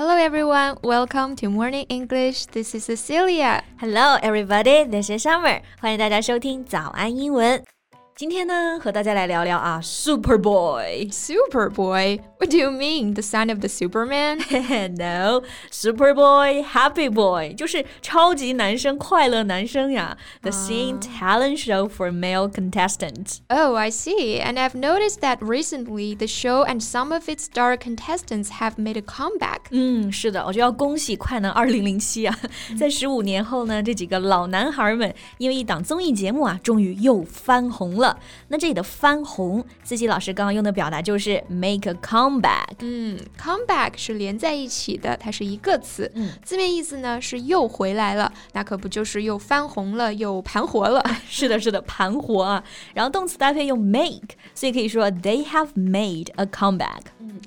Hello everyone, welcome to Morning English. This is Cecilia. Hello everybody, this is Summer. 欢迎大家收听早安英文。 今天呢，和大家来聊聊啊，Superboy。 Superboy? What do you mean? The son of the Superman? no, Superboy, Happy Boy，就是超级男生、快乐男生呀。The singing talent show for male contestants. Oh, I see. And I've noticed that recently the show and some of its star contestants have made a comeback. 嗯，是的，我就要恭喜快男二零零七啊！在十五年后呢，这几个老男孩们因为一档综艺节目啊，终于又翻红了。 那这里的翻红，思琪老师刚刚用的表达就是 make a comeback。嗯，comeback 是连在一起的，它是一个词。嗯，字面意思呢是又回来了，那可不就是又翻红了，又盘活了。是的，是的，盘活啊。然后动词搭配用 make，所以可以说 they have made a comeback。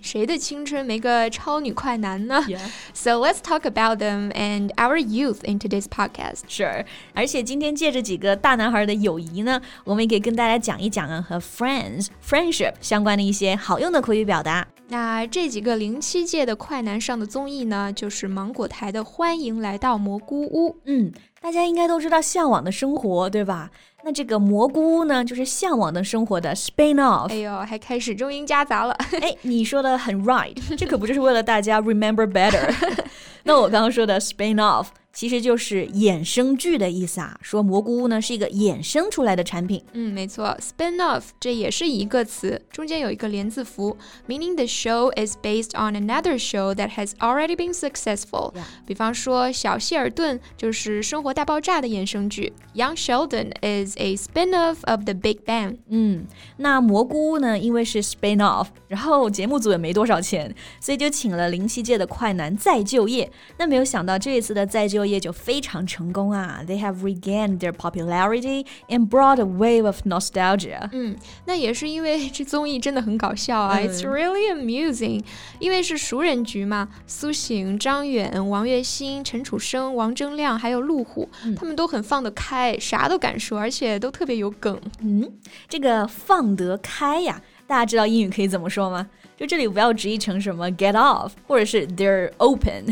谁的青春没个超女快男呢 Yeah. So let's talk about them and our youth in today's podcast. Sure，而且今天借着几个大男孩的友谊呢，我们也可以跟大家讲一讲啊和 friends、friendship 相关的一些好用的口语表达。那这几个零七届的快男上的综艺呢，就是芒果台的《欢迎来到蘑菇屋》。嗯，大家应该都知道《向往的生活》，对吧？那这个蘑菇屋呢，就是《向往的生活》的 spin off 哎。呦，还开始中英夹杂了。哎，你说的很 right，这可不就是为了大家 remember better。那我刚刚说的 spin off 其实就是衍生剧的意思啊，说蘑菇屋呢是一个衍生出来的产品。嗯，没错，spin off 这也是一个词，中间有一个连字符，meaning the show is based on another show that has already been successful。比方说，小谢尔顿就是《生活大爆炸》的衍生剧，Young Sheldon is a spin-off of The Big Bang。嗯，那蘑菇屋呢，因为是 spin off，然后节目组也没多少钱，所以就请了零七届的快男再就业。那没有想到这一次的再就业就非常成功啊！They have regained their popularity and brought a wave of nostalgia。嗯，那也是因为这综艺真的很搞笑啊、嗯 i t s really amusing。因为是熟人局嘛，苏醒、张远、王栎鑫、陈楚生、王铮亮还有陆虎，嗯他们都很放得开，啥都敢说，而且都特别有梗。嗯，这个放得开呀，大家知道英语可以怎么说吗？就这里不要直译成什么 get off，或者是 they're open。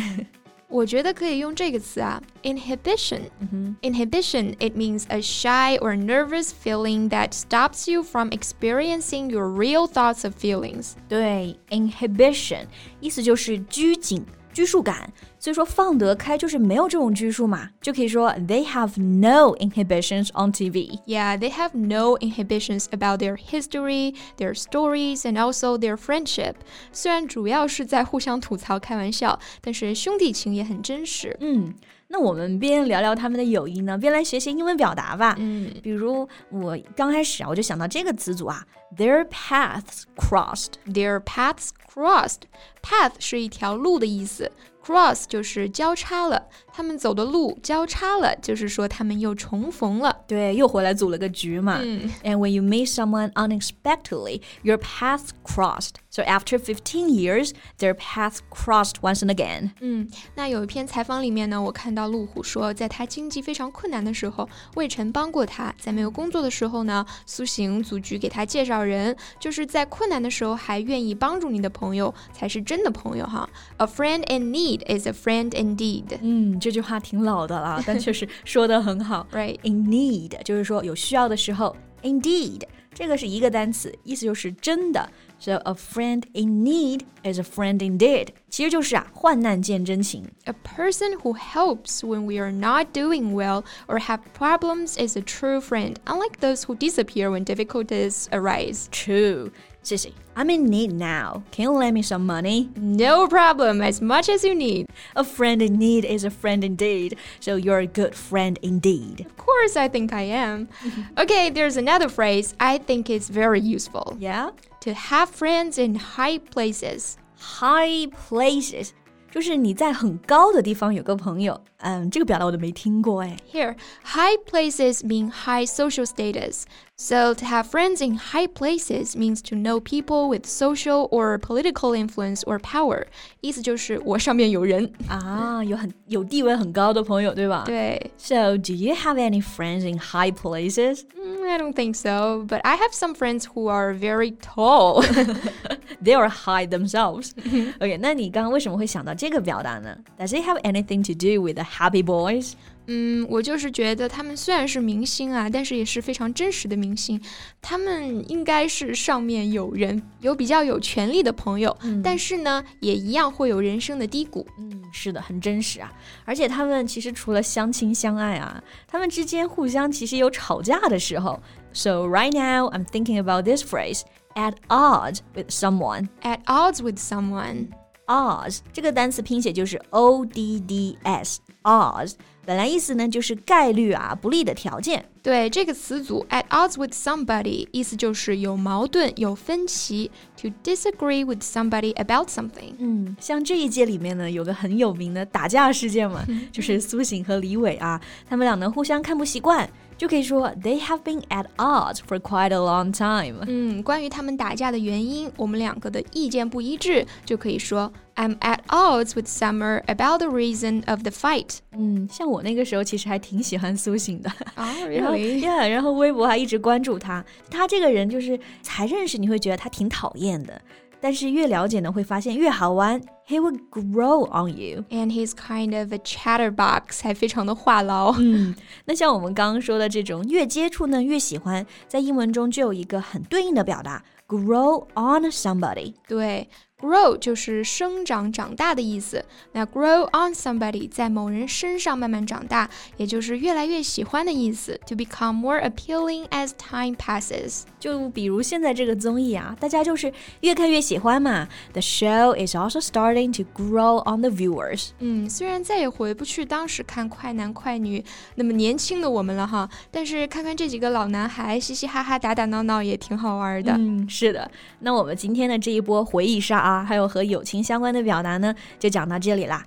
我觉得可以用这个词啊，inhibition。Inhibition it means a shy or nervous feeling that stops you from experiencing your real thoughts of feelings。对，inhibition 意思就是拘谨、 拘束感。所以说放得开就是没有这种拘束嘛，就可以说 they have no inhibitions on TV。Yeah, they have no inhibitions about their history, their stories, and also their friendship. 虽然主要是在互相吐槽、开玩笑，但是兄弟情也很真实。嗯，那我们边聊聊他们的友谊呢，边来学习英文表达吧。嗯比如我刚开始啊，我就想到这个词组啊，their paths crossed。，their paths crossed. Path 是一条路的意思 cross 就是交叉了，他们走的路交叉了，就是说他们又重逢了。对，又回来组了个局嘛。嗯。And when you meet someone unexpectedly, your paths crossed. So after fifteen years, their paths crossed once and again. 嗯，那有一篇采访里面呢，我看到陆虎说，在他经济非常困难的时候，魏晨帮过他；在没有工作的时候呢，苏醒组局给他介绍人，就是在困难的时候还愿意帮助你的朋友，才是真的朋友哈。A friend in need. Is a friend indeed. 嗯，这句话挺老的了，但确实说的很好。Right. In need 就是说有需要的时候，indeed 这个是一个单词，意思就是真的。So a friend in need is a friend indeed，其实就是啊，患难见真情。 A person who helps when we are not doing well or have problems is a true friend, unlike those who disappear when difficulties arise. True，谢谢。I'm in need now. Can you lend me some money? No problem, as much as you need. A friend in need is a friend indeed. So you're a good friend indeed. Of course, I think I am. okay, there's another phrase I think is very useful. Yeah. To have friends in high places. High places 就是你在很高的地方有个朋友。嗯，这个表达我都没听过哎。 Here, high places mean high social status. So to have friends in high places means to know people with social or political influence or power. 意思就是我上面有人。啊，有很有地位很高的朋友，对吧？对。 So, do you have any friends in high places? Mm, I don't think so, but I have some friends who are very tall. they are high themselves. OK，那你刚刚为什么会想到这个表达呢？Does it have anything to do with the Happy Boys？嗯，我就是觉得他们虽然是明星啊，但是也是非常真实的明星。他们应该是上面有人，有比较有权力的朋友，嗯、但是呢，也一样会有人生的低谷。嗯，是的，很真实啊。而且他们其实除了相亲相爱啊，他们之间互相其实有吵架的时候。So right now I'm thinking about this phrase at odds with someone. At odds with someone. Odds 这个单词拼写就是 O D D S odds，本来意思呢就是概率啊，不利的条件。对这个词组 at odds with somebody，意思就是有矛盾、有分歧。To disagree with somebody about something。嗯，像这一届里面呢，有个很有名的打架事件嘛，就是苏醒和李伟啊，他们俩呢互相看不习惯。 就可以说 they have been at odds for quite a long time。嗯，关于他们打架的原因，我们两个的意见不一致，就可以说 I'm at odds with Summer about the reason of the fight。嗯，像我那个时候其实还挺喜欢苏醒的。啊、oh,，really？yeah，然后微博还一直关注他。他这个人就是才认识你会觉得他挺讨厌的。但是越了解呢，会发现越好玩。He would grow on you, and he's kind of a chatterbox，还非常的话痨。嗯，那像我们刚刚说的这种，越接触呢越喜欢，在英文中就有一个很对应的表达，grow on somebody。对。Grow 就是生长、长大的意思。那 grow on somebody 在某人身上慢慢长大，也就是越来越喜欢的意思。To become more appealing as time passes。就比如现在这个综艺啊，大家就是越看越喜欢嘛。The show is also starting to grow on the viewers。嗯，虽然再也回不去当时看快男快女那么年轻的我们了哈，但是看看这几个老男孩嘻嘻哈哈、打打闹闹也挺好玩的。嗯，是的。那我们今天的这一波回忆杀啊。啊，还有和友情相关的表达呢，就讲到这里啦。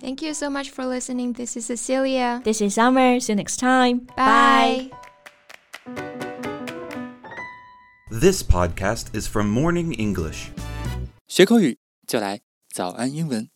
Thank you so much for listening. This is Cecilia. This is Summer. See you next time. Bye. This podcast is from Morning English. 学口语就来早安英文。